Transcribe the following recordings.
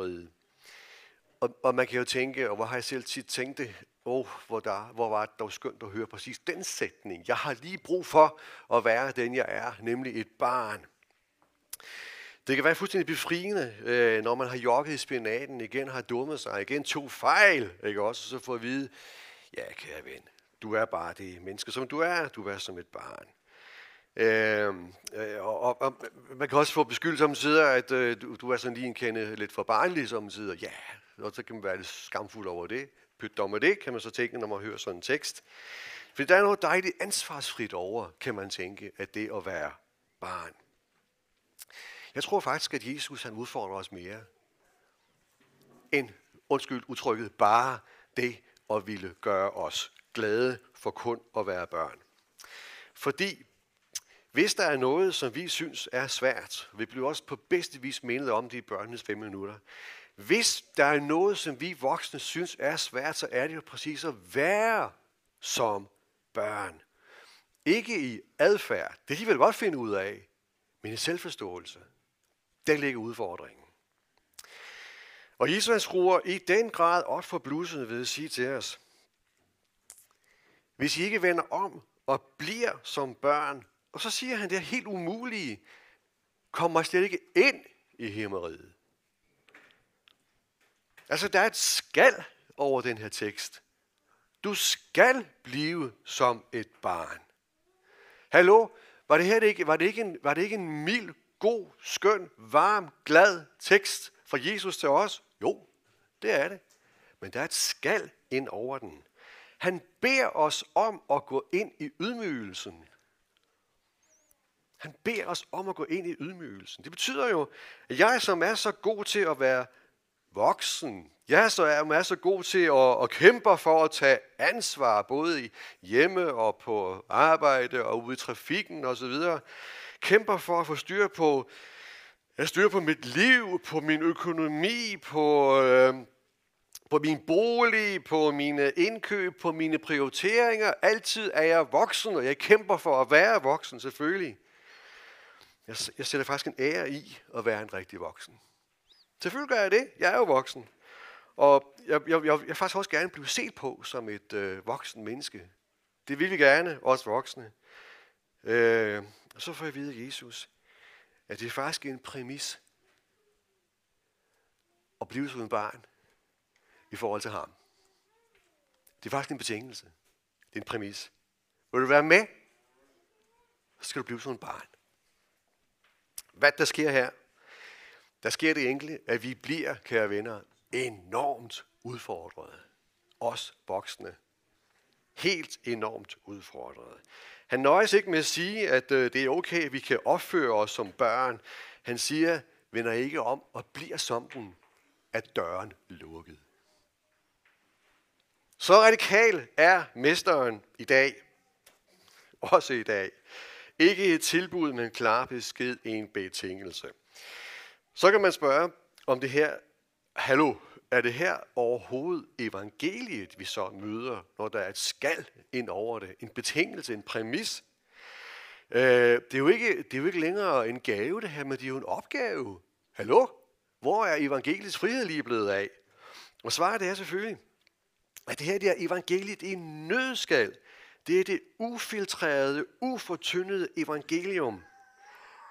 himmeriget. Og, og man kan jo tænke, og hvor har jeg selv tit tænkt det, oh, hvor, der, hvor var det dog skønt at høre præcis den sætning. Jeg har lige brug for at være den, jeg er, nemlig et barn. Det kan være fuldstændig befriende, øh, når man har jogget i spinaten, igen har dummet sig, igen tog fejl, ikke også? Så får at vide, ja, kære ven, du er bare det menneske, som du er. Du er som et barn. Øhm, øh, og, og, og man kan også få beskyldt som sider, at øh, du, du er sådan lige en kende lidt for barnlig ligesom som sider. Ja, og så kan man være lidt skamfuld over det. Pyt dog med det, kan man så tænke, når man hører sådan en tekst. For der er noget dejligt ansvarsfrit over, kan man tænke, at det at være barn. Jeg tror faktisk, at Jesus han udfordrer os mere end, undskyld udtrykket, bare det at ville gøre os glade for kun at være børn. Fordi hvis der er noget, som vi synes er svært, vi bliver også på bedste vis mindet om det i børnenes fem minutter. Hvis der er noget, som vi voksne synes er svært, så er det jo præcis at være som børn. Ikke i adfærd, det de vil godt finde ud af, men i selvforståelse. Der ligger udfordringen. Og Jesus skruer i den grad op for blusset ved at sige til os, hvis I ikke vender om og bliver som børn, og så siger han det helt umulige, kommer slet ikke ind i himmeriget. Altså, der er et skal over den her tekst. Du skal blive som et barn. Hallo? Var det her ikke, var det ikke, en, var det ikke en mild, god, skøn, varm, glad tekst fra Jesus til os? Jo, det er det. Men der er et skal ind over den. Han beder os om at gå ind i ydmygelsen. Han beder os om at gå ind i ydmygelsen. Det betyder jo, at jeg som er så god til at være voksen, jeg som er så god til at, at kæmpe for at tage ansvar, både i hjemme og på arbejde og ude i trafikken osv., kæmper for at få styr på, at styr på mit liv, på min økonomi, på, øh, på min bolig, på mine indkøb, på mine prioriteringer. Altid er jeg voksen, og jeg kæmper for at være voksen, selvfølgelig. Jeg, jeg sætter faktisk en ære i at være en rigtig voksen. Selvfølgelig gør jeg det. Jeg er jo voksen. Og jeg, jeg, jeg, jeg faktisk også gerne blive set på som et øh, voksen menneske. Det vil vi gerne, også voksne. Øh, og så får jeg vide af Jesus, at det er faktisk en præmis at blive som en barn i forhold til ham. Det er faktisk en betingelse. Det er en præmis. Vil du være med, så skal du blive som en barn. Hvad der sker her? Der sker det enkle, at vi bliver, kære venner, enormt udfordrede. Os voksne. Helt enormt udfordrede. Han nøjes ikke med at sige, at øh, det er okay, at vi kan opføre os som børn. Han siger, vender ikke om og bliver som den, at døren lukket. Så radikal er mesteren i dag. Også i dag. Ikke et tilbud, men klar besked, en betingelse. Så kan man spørge, om det her, hallo, er det her overhovedet evangeliet, vi så møder, når der er et skal ind over det? En betingelse, en præmis? Øh, det, er jo ikke, det er jo ikke længere en gave, det her, men det er jo en opgave. Hallo? Hvor er evangeliets frihed lige blevet af? Og svaret er selvfølgelig, at det her det er evangeliet i nødskal. Det er det ufiltrerede, ufortyndede evangelium.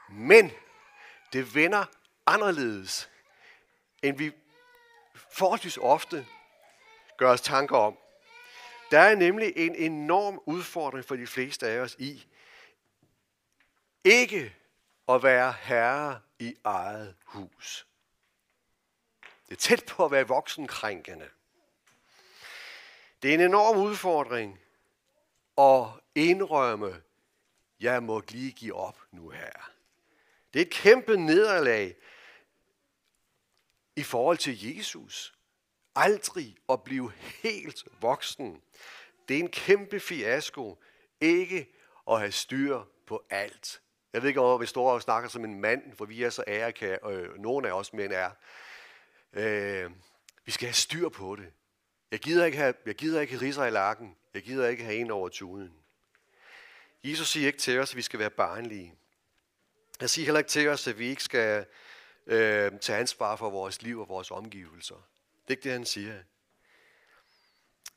Men det vender anderledes, end vi forholdsvis ofte gør os tanker om. Der er nemlig en enorm udfordring for de fleste af os i ikke at være herre i eget hus. Det er tæt på at være voksenkrænkende. Det er en enorm udfordring at indrømme, jeg må lige give op nu her. Det er et kæmpe nederlag i forhold til Jesus. Aldrig at blive helt voksen. Det er en kæmpe fiasko ikke at have styr på alt. Jeg ved ikke, om vi står og snakker som en mand, for vi er så ærekære, og øh, nogle af os mænd er. Øh, vi skal have styr på det. Jeg gider ikke have, jeg gider ikke have riser i lakken. Jeg gider ikke have en over tuden. Jesus siger ikke til os, at vi skal være barnlige. Han siger heller ikke til os, at vi ikke skal øh, tage ansvar for vores liv og vores omgivelser. Det er ikke det, han siger.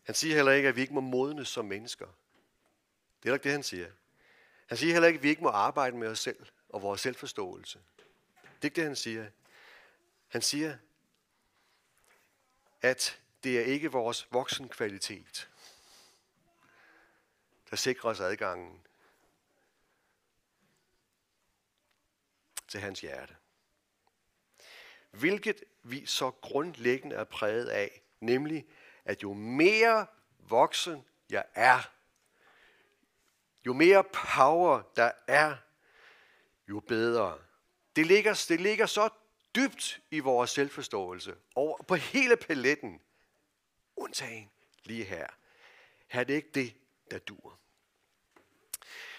Han siger heller ikke, at vi ikke må modnes som mennesker. Det er ikke det, han siger. Han siger heller ikke, at vi ikke må arbejde med os selv og vores selvforståelse. Det er ikke det, han siger. Han siger, at det er ikke vores voksenkvalitet, der sikrer os adgangen til hans hjerte. Hvilket vi så grundlæggende er præget af, nemlig at jo mere voksen jeg er, jo mere power der er, jo bedre. Det ligger, det ligger så dybt i vores selvforståelse, over på hele paletten, undtagen lige her. Her er det ikke det, der dur.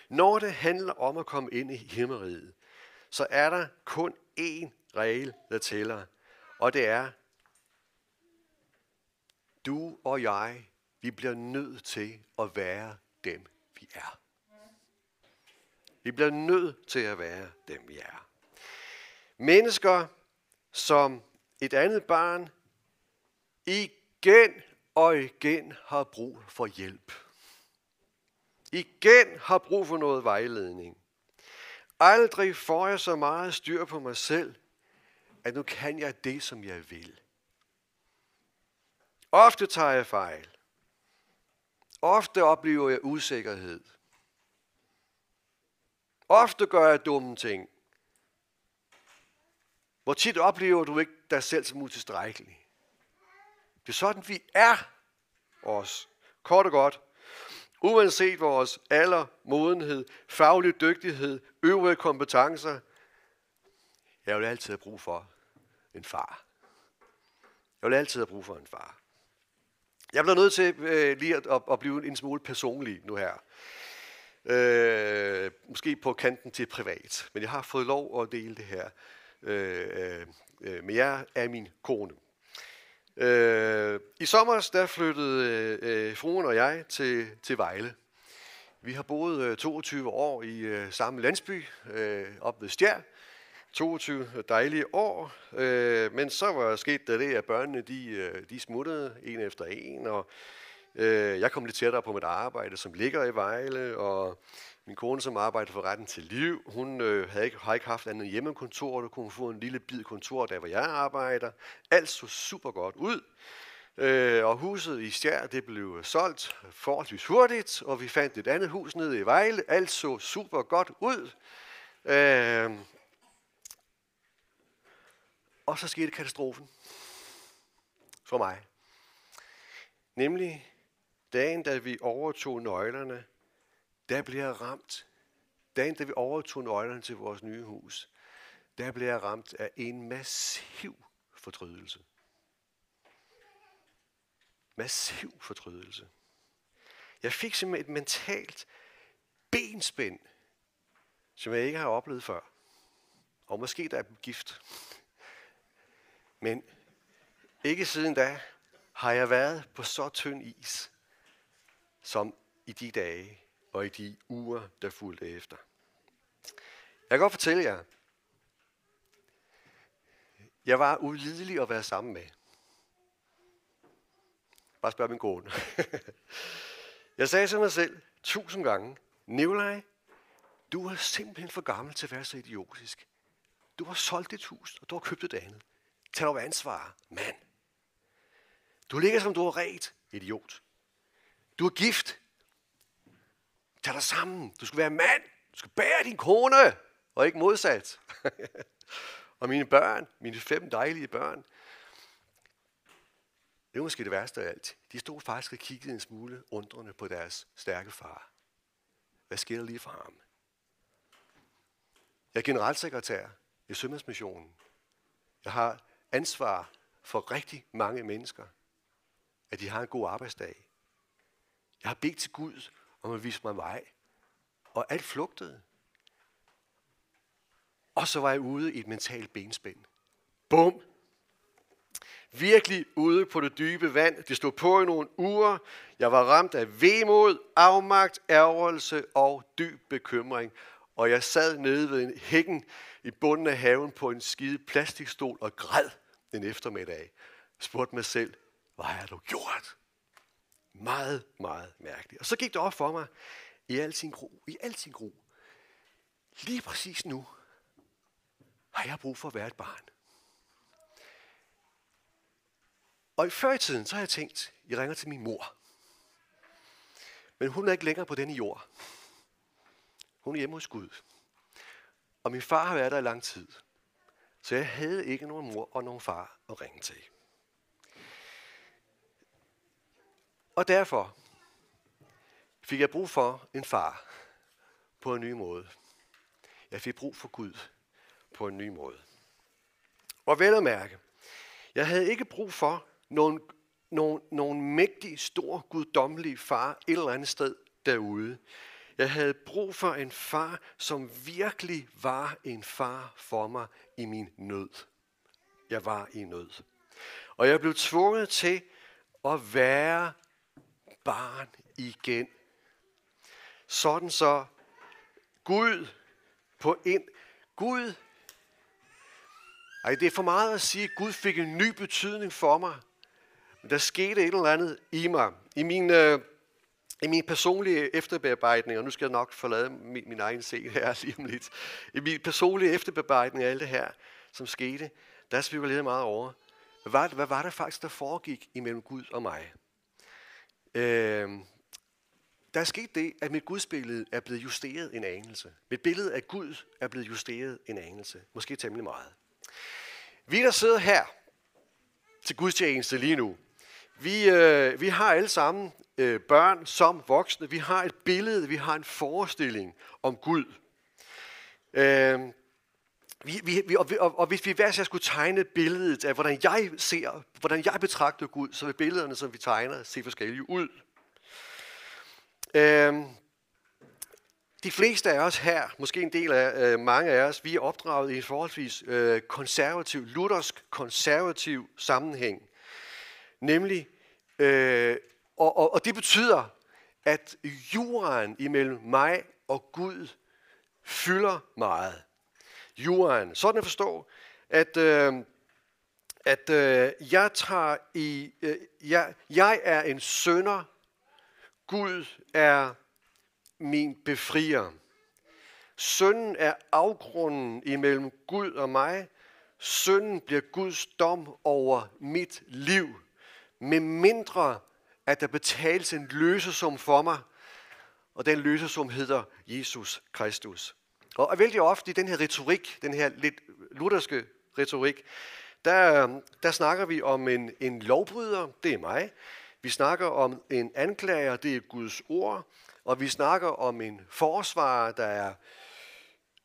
Når det handler om at komme ind i himmeriget, så er der kun én regel, der tæller, og det er, du og jeg, vi bliver nødt til at være dem, vi er. Vi bliver nødt til at være dem, vi er. Mennesker, som et andet barn igen og igen har brug for hjælp. Igen har brug for noget vejledning. Aldrig får jeg så meget styr på mig selv, at nu kan jeg det, som jeg vil. Ofte tager jeg fejl. Ofte oplever jeg usikkerhed. Ofte gør jeg dumme ting. Hvor tit oplever du ikke dig selv som utilstrækkelig? Det er sådan, vi er os. Kort og godt. Uanset vores alder, modenhed, faglig dygtighed, øvrige kompetencer, jeg vil altid have brug for en far. Jeg vil altid have brug for en far. Jeg bliver nødt til øh, lige at, at, at blive en smule personlig nu her. Øh, måske på kanten til privat, men jeg har fået lov at dele det her øh, øh, øh med jer af min kone. Øh, I sommer der flyttede øh, øh, fruen og jeg til, til Vejle. Vi har boet øh, 22 år i øh, samme landsby, øh, op ved Stjær. 22 dejlige år, øh, men så var sket der det, at børnene de, øh, de smuttede en efter en, og øh, jeg kom lidt tættere på mit arbejde, som ligger i Vejle, og min kone, som arbejder for retten til liv, hun øh, havde ikke, har ikke haft andet hjemmekontor, du kunne få en lille bid kontor, der hvor jeg arbejder. Alt så super godt ud. Øh, og huset i Stjær, det blev solgt forholdsvis hurtigt, og vi fandt et andet hus nede i Vejle. Alt så super godt ud. Øh, og så skete katastrofen for mig. Nemlig dagen, da vi overtog nøglerne der blev jeg ramt. Dagen, da vi overtog nøglerne til vores nye hus, der blev jeg ramt af en massiv fortrydelse. Massiv fortrydelse. Jeg fik simpelthen et mentalt benspænd, som jeg ikke har oplevet før. Og måske der er gift. Men ikke siden da har jeg været på så tynd is, som i de dage og i de uger, der fulgte efter. Jeg kan godt fortælle jer, jeg var ulidelig at være sammen med. Bare spørg min kone. jeg sagde til mig selv tusind gange, Nikolaj, du er simpelthen for gammel til at være så idiotisk. Du har solgt dit hus, og du har købt et andet. Tag over ansvar, mand. Du ligger som du har ret, idiot. Du er gift. Tag dig sammen. Du skal være mand. Du skal bære din kone, og ikke modsat. og mine børn, mine fem dejlige børn, det var måske det værste af alt. De stod faktisk og kiggede en smule undrende på deres stærke far. Hvad sker der lige for ham? Jeg er generalsekretær i Sømandsmissionen. Jeg har ansvar for rigtig mange mennesker, at de har en god arbejdsdag. Jeg har bedt til Gud og man viste mig vej. Og alt flugtede. Og så var jeg ude i et mentalt benspænd. Bum! Virkelig ude på det dybe vand. Det stod på i nogle uger. Jeg var ramt af vemod, afmagt, ærgerelse og dyb bekymring. og jeg sad nede ved en hækken i bunden af haven på en skide plastikstol og græd den eftermiddag. Spurgte mig selv, hvad har du gjort? Meget, meget mærkeligt. Og så gik det op for mig, i al sin gro, i al sin gro, lige præcis nu, har jeg brug for at være et barn. Og i før i tiden, så har jeg tænkt, jeg ringer til min mor. Men hun er ikke længere på denne jord. Hun er hjemme hos Gud. Og min far har været der i lang tid. Så jeg havde ikke nogen mor og nogen far at ringe til. Og derfor fik jeg brug for en far på en ny måde. Jeg fik brug for Gud på en ny måde. Og vel at mærke, jeg havde ikke brug for nogen, nogen, nogen mægtig, stor, guddommelig far et eller andet sted derude. Jeg havde brug for en far, som virkelig var en far for mig i min nød. Jeg var i nød. Og jeg blev tvunget til at være barn igen. Sådan så Gud på en Gud ej, det er for meget at sige, at Gud fik en ny betydning for mig. Men der skete et eller andet i mig. I min, øh, i min personlige efterbearbejdning, og nu skal jeg nok forlade min, min egen scene her lige om lidt. I min personlige efterbearbejdning af alt det her, som skete, der spekulerede jeg meget over. Hvad hvad var det faktisk, der foregik imellem Gud og mig? Øh, der er sket det, at mit gudsbillede er blevet justeret en anelse. Mit billede af Gud er blevet justeret en anelse. Måske temmelig meget. Vi, der sidder her til gudstjeneste lige nu, vi, øh, vi har alle sammen øh, børn som voksne. Vi har et billede, vi har en forestilling om Gud. Øh, vi, vi, vi, og, og, og hvis vi hver skal skulle tegne billedet af, hvordan jeg ser, hvordan jeg betragter Gud, så vil billederne, som vi tegner, se forskellige ud. Øhm, de fleste af os her, måske en del af øh, mange af os, vi er opdraget i en forholdsvis øh, konservativ, luthersk konservativ sammenhæng. Nemlig, øh, og, og, og det betyder, at juraen imellem mig og Gud fylder meget. Juraen. Sådan at forstå, at, øh, at øh, jeg tager i, øh, jeg, jeg er en sønder, Gud er min befrier. Sønden er afgrunden imellem Gud og mig. Sønden bliver Guds dom over mit liv. Med mindre, at der betales en løsesum for mig, og den løsesum hedder Jesus Kristus. Og vældig ofte i den her retorik, den her lidt lutherske retorik, der, der snakker vi om en, en lovbryder, det er mig. Vi snakker om en anklager, det er Guds ord. Og vi snakker om en forsvarer, der er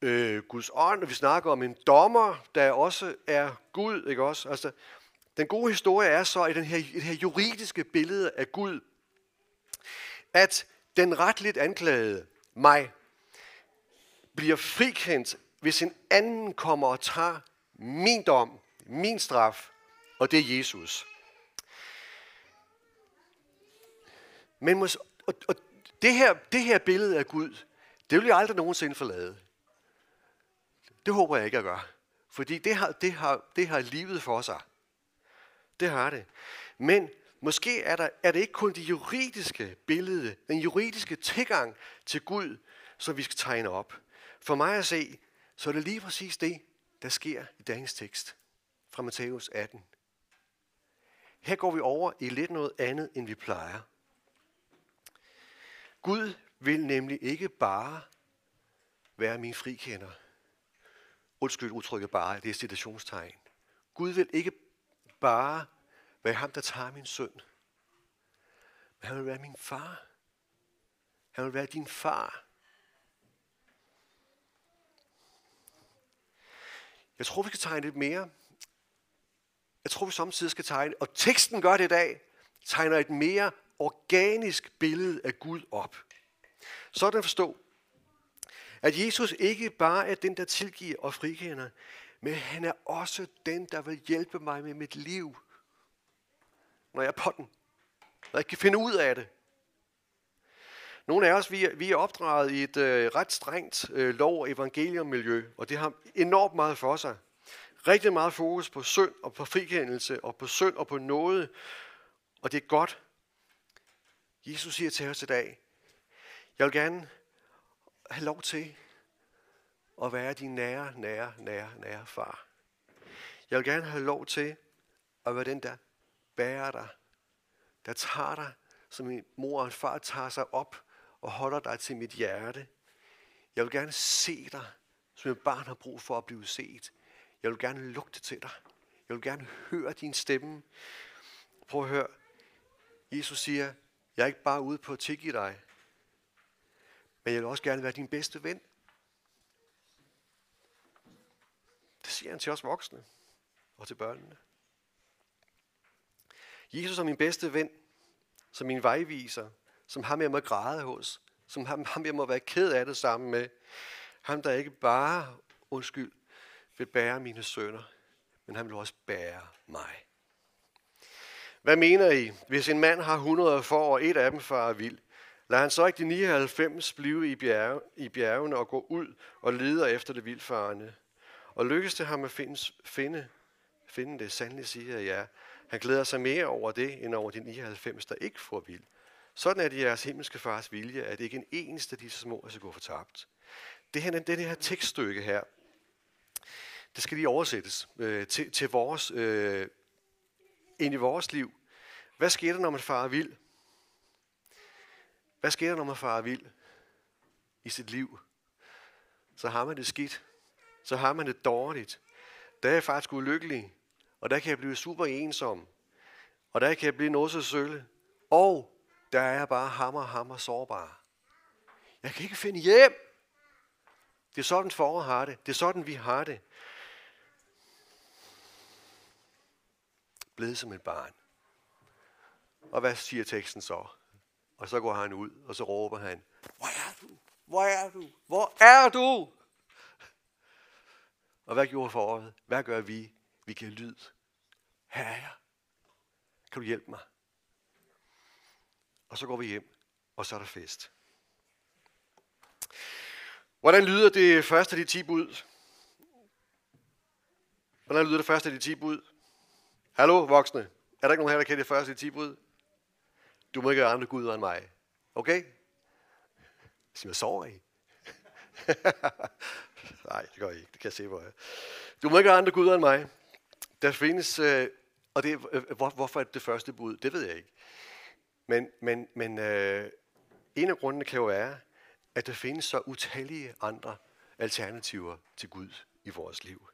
øh, Guds ånd, og vi snakker om en dommer, der også er Gud, ikke også? Altså, den gode historie er så i den her, i det her juridiske billede af Gud, at den retligt anklagede, mig, bliver frikendt, hvis en anden kommer og tager min dom, min straf, og det er Jesus. Men mås- og, og det her, det her billede af Gud, det vil jeg aldrig nogensinde forlade. Det håber jeg ikke at gøre. Fordi det har, det har, det har livet for sig. Det har det. Men måske er, der, er det ikke kun det juridiske billede, den juridiske tilgang til Gud, som vi skal tegne op. For mig at se, så er det lige præcis det, der sker i dagens tekst fra Matthæus 18. Her går vi over i lidt noget andet, end vi plejer. Gud vil nemlig ikke bare være min frikender. Undskyld udtrykket bare, det er citationstegn. Gud vil ikke bare være ham, der tager min søn. Men han vil være min far. Han vil være din far. Jeg tror, vi skal tegne lidt mere. Jeg tror, vi samtidig skal tegne, og teksten gør det i dag, tegner et mere organisk billede af Gud op. Sådan forstå, at Jesus ikke bare er den, der tilgiver og frikender, men han er også den, der vil hjælpe mig med mit liv, når jeg er på den. Når jeg kan finde ud af det. Nogle af os, vi er, vi er opdraget i et øh, ret strengt øh, lov- og evangeliummiljø, og det har enormt meget for sig. Rigtig meget fokus på synd og på frikendelse og på synd og på noget, og det er godt. Jesus siger til os i dag, jeg vil gerne have lov til at være din nære, nære, nære, nære far. Jeg vil gerne have lov til at være den, der bærer dig, der tager dig, som min mor og en far tager sig op og holder dig til mit hjerte. Jeg vil gerne se dig, som et barn har brug for at blive set. Jeg vil gerne lugte til dig. Jeg vil gerne høre din stemme. Prøv at høre. Jesus siger, jeg er ikke bare ude på at tilgive dig, men jeg vil også gerne være din bedste ven. Det siger han til os voksne og til børnene. Jesus er min bedste ven, som min vejviser, som ham jeg må græde hos, som ham, ham jeg må være ked af det sammen med. Ham, der ikke bare, undskyld, vil bære mine sønner, men han vil også bære mig. Hvad mener I, hvis en mand har 100 får, og et af dem farer vild? lader han så ikke de 99 blive i, bjerge, i bjergene og gå ud og leder efter det vildfarende? Og lykkes det ham at finde, finde, finde det, sandelig siger jeg ja. Han glæder sig mere over det, end over de 99, der ikke får vild. Sådan er det jeres himmelske fars vilje, at ikke en eneste af disse små skal gå fortabt. Det her, det her tekststykke her, det skal lige oversættes øh, til, til vores, øh, ind i vores liv. Hvad sker der, når man farer vild? Hvad sker der, når man farer vild i sit liv? Så har man det skidt. Så har man det dårligt. Der er jeg faktisk ulykkelig. Og der kan jeg blive super ensom. Og der kan jeg blive noget så sølle. Og der er jeg bare hammer, hammer sårbar. Jeg kan ikke finde hjem. Det er sådan, forår har det. Det er sådan, vi har det. Blevet som et barn. Og hvad siger teksten så? Og så går han ud, og så råber han, hvor er du? Hvor er du? Hvor er du? Og hvad gjorde foråret? Hvad gør vi? Vi kan lyd. Herre, kan du hjælpe mig? Og så går vi hjem, og så er der fest. Hvordan lyder det første af de 10 bud? Hvordan lyder det første af de 10 bud? Hallo, voksne. Er der ikke nogen her, der kender det første af de 10 bud? Du må ikke gøre andre guder end mig. Okay? Sig jeg, sover I? Nej, det gør I ikke. Det kan jeg se, på jer. Du må ikke gøre andre guder end mig. Der findes, øh, og det, øh, hvor, hvorfor er det det første bud? Det ved jeg ikke. Men, men, men øh, en af grundene kan jo være, at der findes så utallige andre alternativer til Gud i vores liv.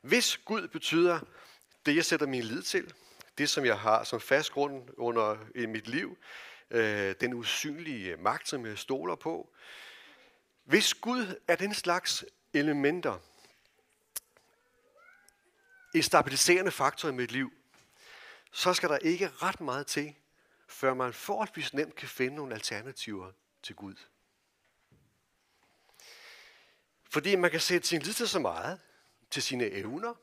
Hvis Gud betyder det, jeg sætter min lid til, det, som jeg har som fast grund under i mit liv, øh, den usynlige magt, som jeg stoler på. Hvis Gud er den slags elementer, en stabiliserende faktor i mit liv, så skal der ikke ret meget til, før man forholdsvis nemt kan finde nogle alternativer til Gud. Fordi man kan sætte sin lid til så meget, til sine evner,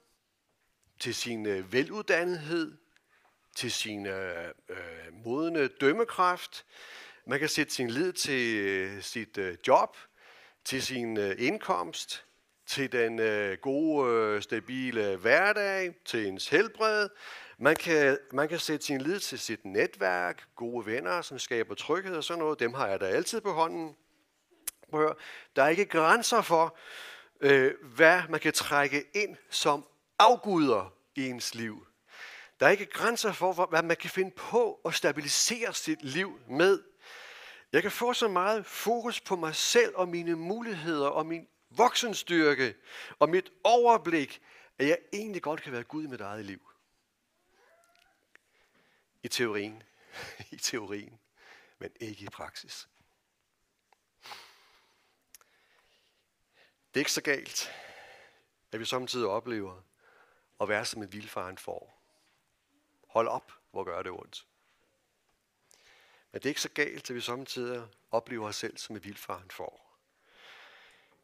til sin øh, veluddannethed, til sin øh, øh, modne dømmekraft. Man kan sætte sin lid til øh, sit øh, job, til sin øh, indkomst, til den øh, gode, øh, stabile hverdag, til ens helbred. Man kan, man kan sætte sin lid til sit netværk, gode venner, som skaber tryghed og sådan noget. Dem har jeg da altid på hånden. Prøv Der er ikke grænser for, øh, hvad man kan trække ind som afguder i ens liv. Der er ikke grænser for, hvad man kan finde på at stabilisere sit liv med. Jeg kan få så meget fokus på mig selv og mine muligheder og min voksenstyrke og mit overblik, at jeg egentlig godt kan være Gud i mit eget liv. I teorien. I teorien. Men ikke i praksis. Det er ikke så galt, at vi samtidig oplever at være som en vildfaren får. Hold op, hvor gør det ondt. Men det er ikke så galt, at vi samtidig oplever os selv som en vildfaren får.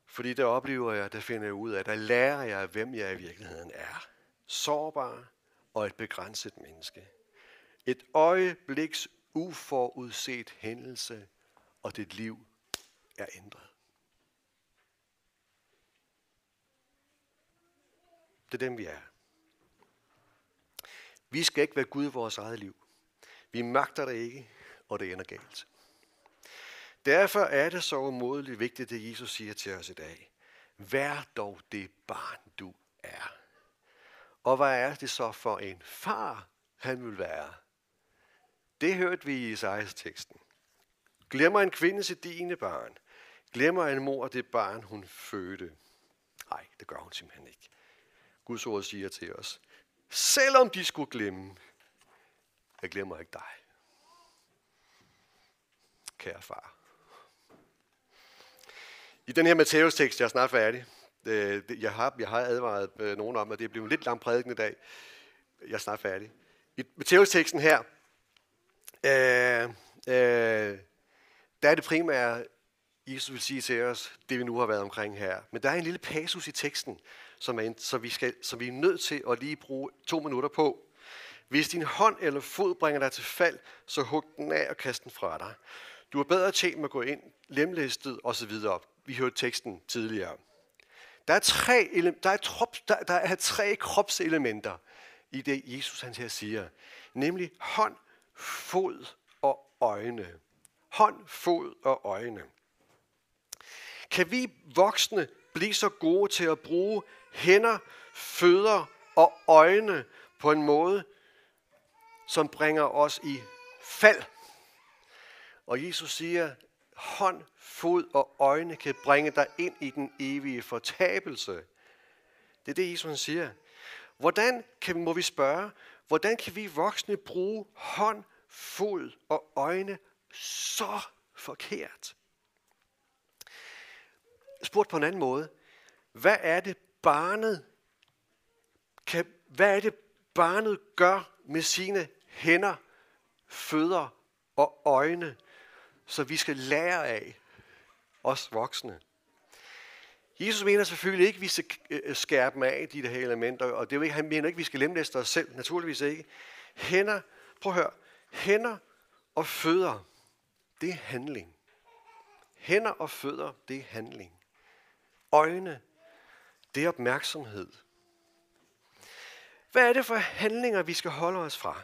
Fordi der oplever jeg, der finder jeg ud af, der lærer jeg, hvem jeg i virkeligheden er. Sårbar og et begrænset menneske. Et øjebliks uforudset hændelse, og dit liv er ændret. Det er dem, vi er. Vi skal ikke være Gud i vores eget liv. Vi magter det ikke, og det ender galt. Derfor er det så umådeligt vigtigt, det Jesus siger til os i dag. Vær dog det barn, du er. Og hvad er det så for en far, han vil være? Det hørte vi i Isaias teksten. Glemmer en kvinde sit dine barn? Glemmer en mor det barn, hun fødte? Nej, det gør hun simpelthen ikke. Guds ord siger til os, selvom de skulle glemme, jeg glemmer ikke dig. Kære far. I den her Matthæus tekst, jeg er snart færdig. Øh, jeg har, jeg har advaret øh, nogen om, at det bliver en lidt lang prædiken i dag. Jeg er snart færdig. I Matthæus teksten her, øh, øh, der er det primære, Jesus vil sige til os, det vi nu har været omkring her. Men der er en lille passus i teksten, som, er, som, vi, skal, som vi er nødt til at lige bruge to minutter på. Hvis din hånd eller fod bringer dig til fald, så hug den af og kast den fra dig. Du er bedre tjent med at gå ind, lemlæstet osv. Vi hørte teksten tidligere. Der er tre, der er trop, der, der er tre kropselementer i det, Jesus han her siger. Nemlig hånd, fod og øjne. Hånd, fod og øjne. Kan vi voksne blive så gode til at bruge hænder, fødder og øjne på en måde, som bringer os i fald. Og Jesus siger, hånd, fod og øjne kan bringe dig ind i den evige fortabelse. Det er det, Jesus siger. Hvordan kan, må vi spørge, hvordan kan vi voksne bruge hånd, fod og øjne så forkert? Spurgt på en anden måde. Hvad er det barnet kan, hvad er det barnet gør med sine hænder, fødder og øjne, så vi skal lære af os voksne. Jesus mener selvfølgelig ikke, at vi skal øh, skærpe dem af, de der her elementer, og det er jo ikke, han mener ikke, at vi skal lemlæste os selv, naturligvis ikke. Hænder, prøv at høre, hænder og fødder, det er handling. Hænder og fødder, det er handling. Øjne, det er opmærksomhed. Hvad er det for handlinger, vi skal holde os fra?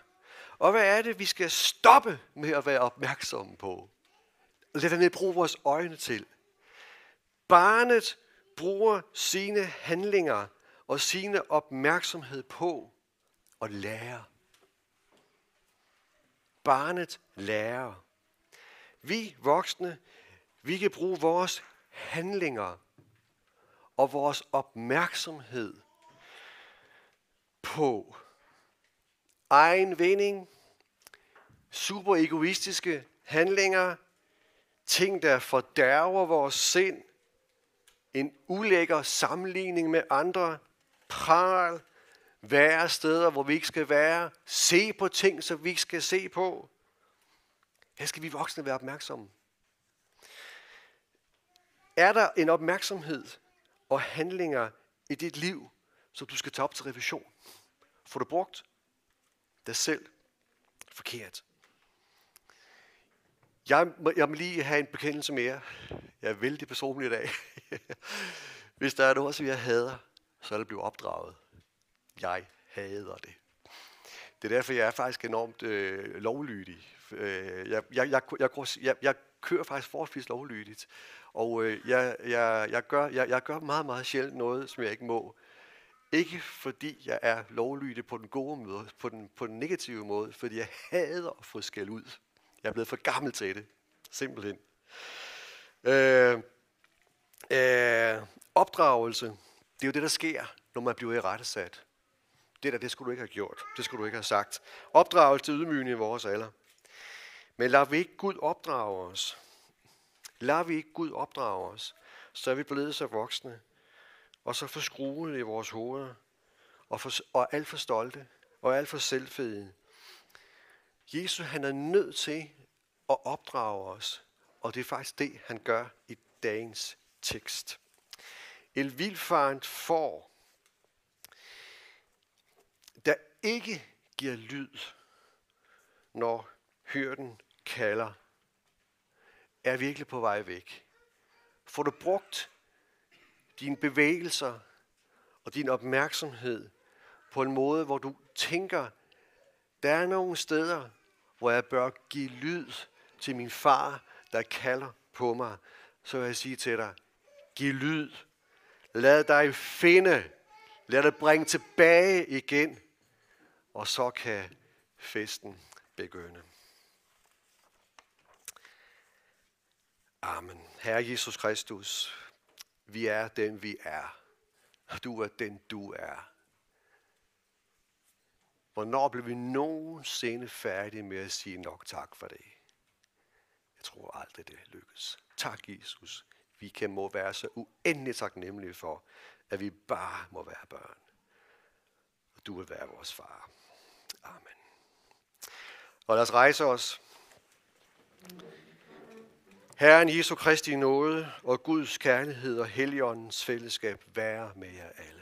Og hvad er det, vi skal stoppe med at være opmærksomme på? Lad os bruge vores øjne til. Barnet bruger sine handlinger og sine opmærksomhed på at lære. Barnet lærer. Vi voksne, vi kan bruge vores handlinger og vores opmærksomhed på egen vinding, super egoistiske handlinger, ting, der fordærver vores sind, en ulækker sammenligning med andre, pral, være steder, hvor vi ikke skal være, se på ting, som vi ikke skal se på. Her skal vi voksne være opmærksomme. Er der en opmærksomhed og handlinger i dit liv, som du skal tage op til revision? Får du brugt dig selv forkert? Jeg må, jeg må lige have en bekendelse mere. Jeg er vældig personlig i dag. Hvis der er noget, som jeg hader, så er det blive opdraget. Jeg hader det. Det er derfor, jeg er faktisk enormt øh, lovlydig. Øh, jeg, jeg, jeg, jeg, jeg, jeg kører faktisk forholdsvis lovlydigt. Og øh, jeg, jeg, jeg, gør, jeg, jeg gør meget, meget sjældent noget, som jeg ikke må. Ikke fordi jeg er lovlydig på den gode måde, på den, på den negative måde, fordi jeg hader at få skæld ud. Jeg er blevet for gammel til det. Simpelthen. Øh, øh, opdragelse, det er jo det, der sker, når man bliver i rettesat. Det der, det skulle du ikke have gjort. Det skulle du ikke have sagt. Opdragelse til ydmygende i vores alder. Men lad vi ikke Gud opdrage os. Lad vi ikke Gud opdrage os, så er vi blevet så voksne, og så forskruede i vores hoveder, og, for, og alt for stolte, og alt for selvfede. Jesus han er nødt til at opdrage os, og det er faktisk det, han gør i dagens tekst. El vildfarent får, der ikke giver lyd, når hyrden kalder, er virkelig på vej væk. Får du brugt dine bevægelser og din opmærksomhed på en måde, hvor du tænker, der er nogle steder, hvor jeg bør give lyd til min far, der kalder på mig, så vil jeg sige til dig, giv lyd. Lad dig finde. Lad dig bringe tilbage igen. Og så kan festen begynde. Amen. Herre Jesus Kristus, vi er den vi er. Du er den du er. Hvornår bliver vi nogensinde færdige med at sige nok tak for det? Jeg tror aldrig, det lykkes. Tak, Jesus. Vi kan må være så uendelig taknemmelige for, at vi bare må være børn. Og du vil være vores far. Amen. Og lad os rejse os. Herren Jesu Kristi nåde og Guds kærlighed og Helligåndens fællesskab være med jer alle.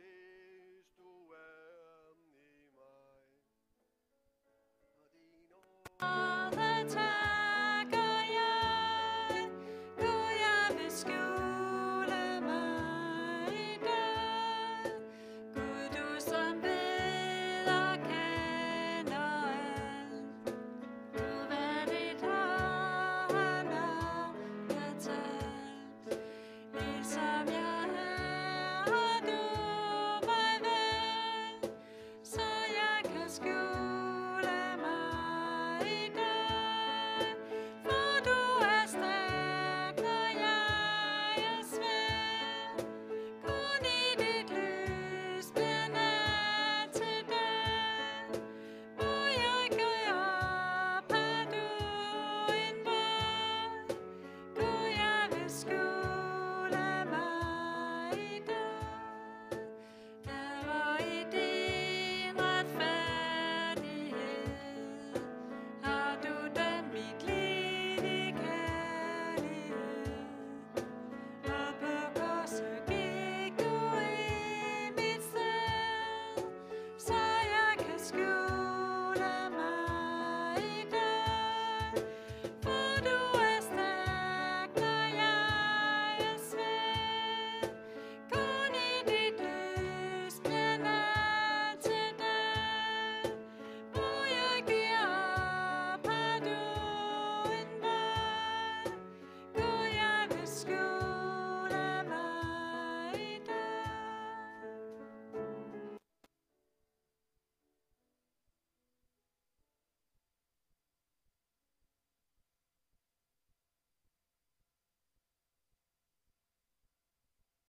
say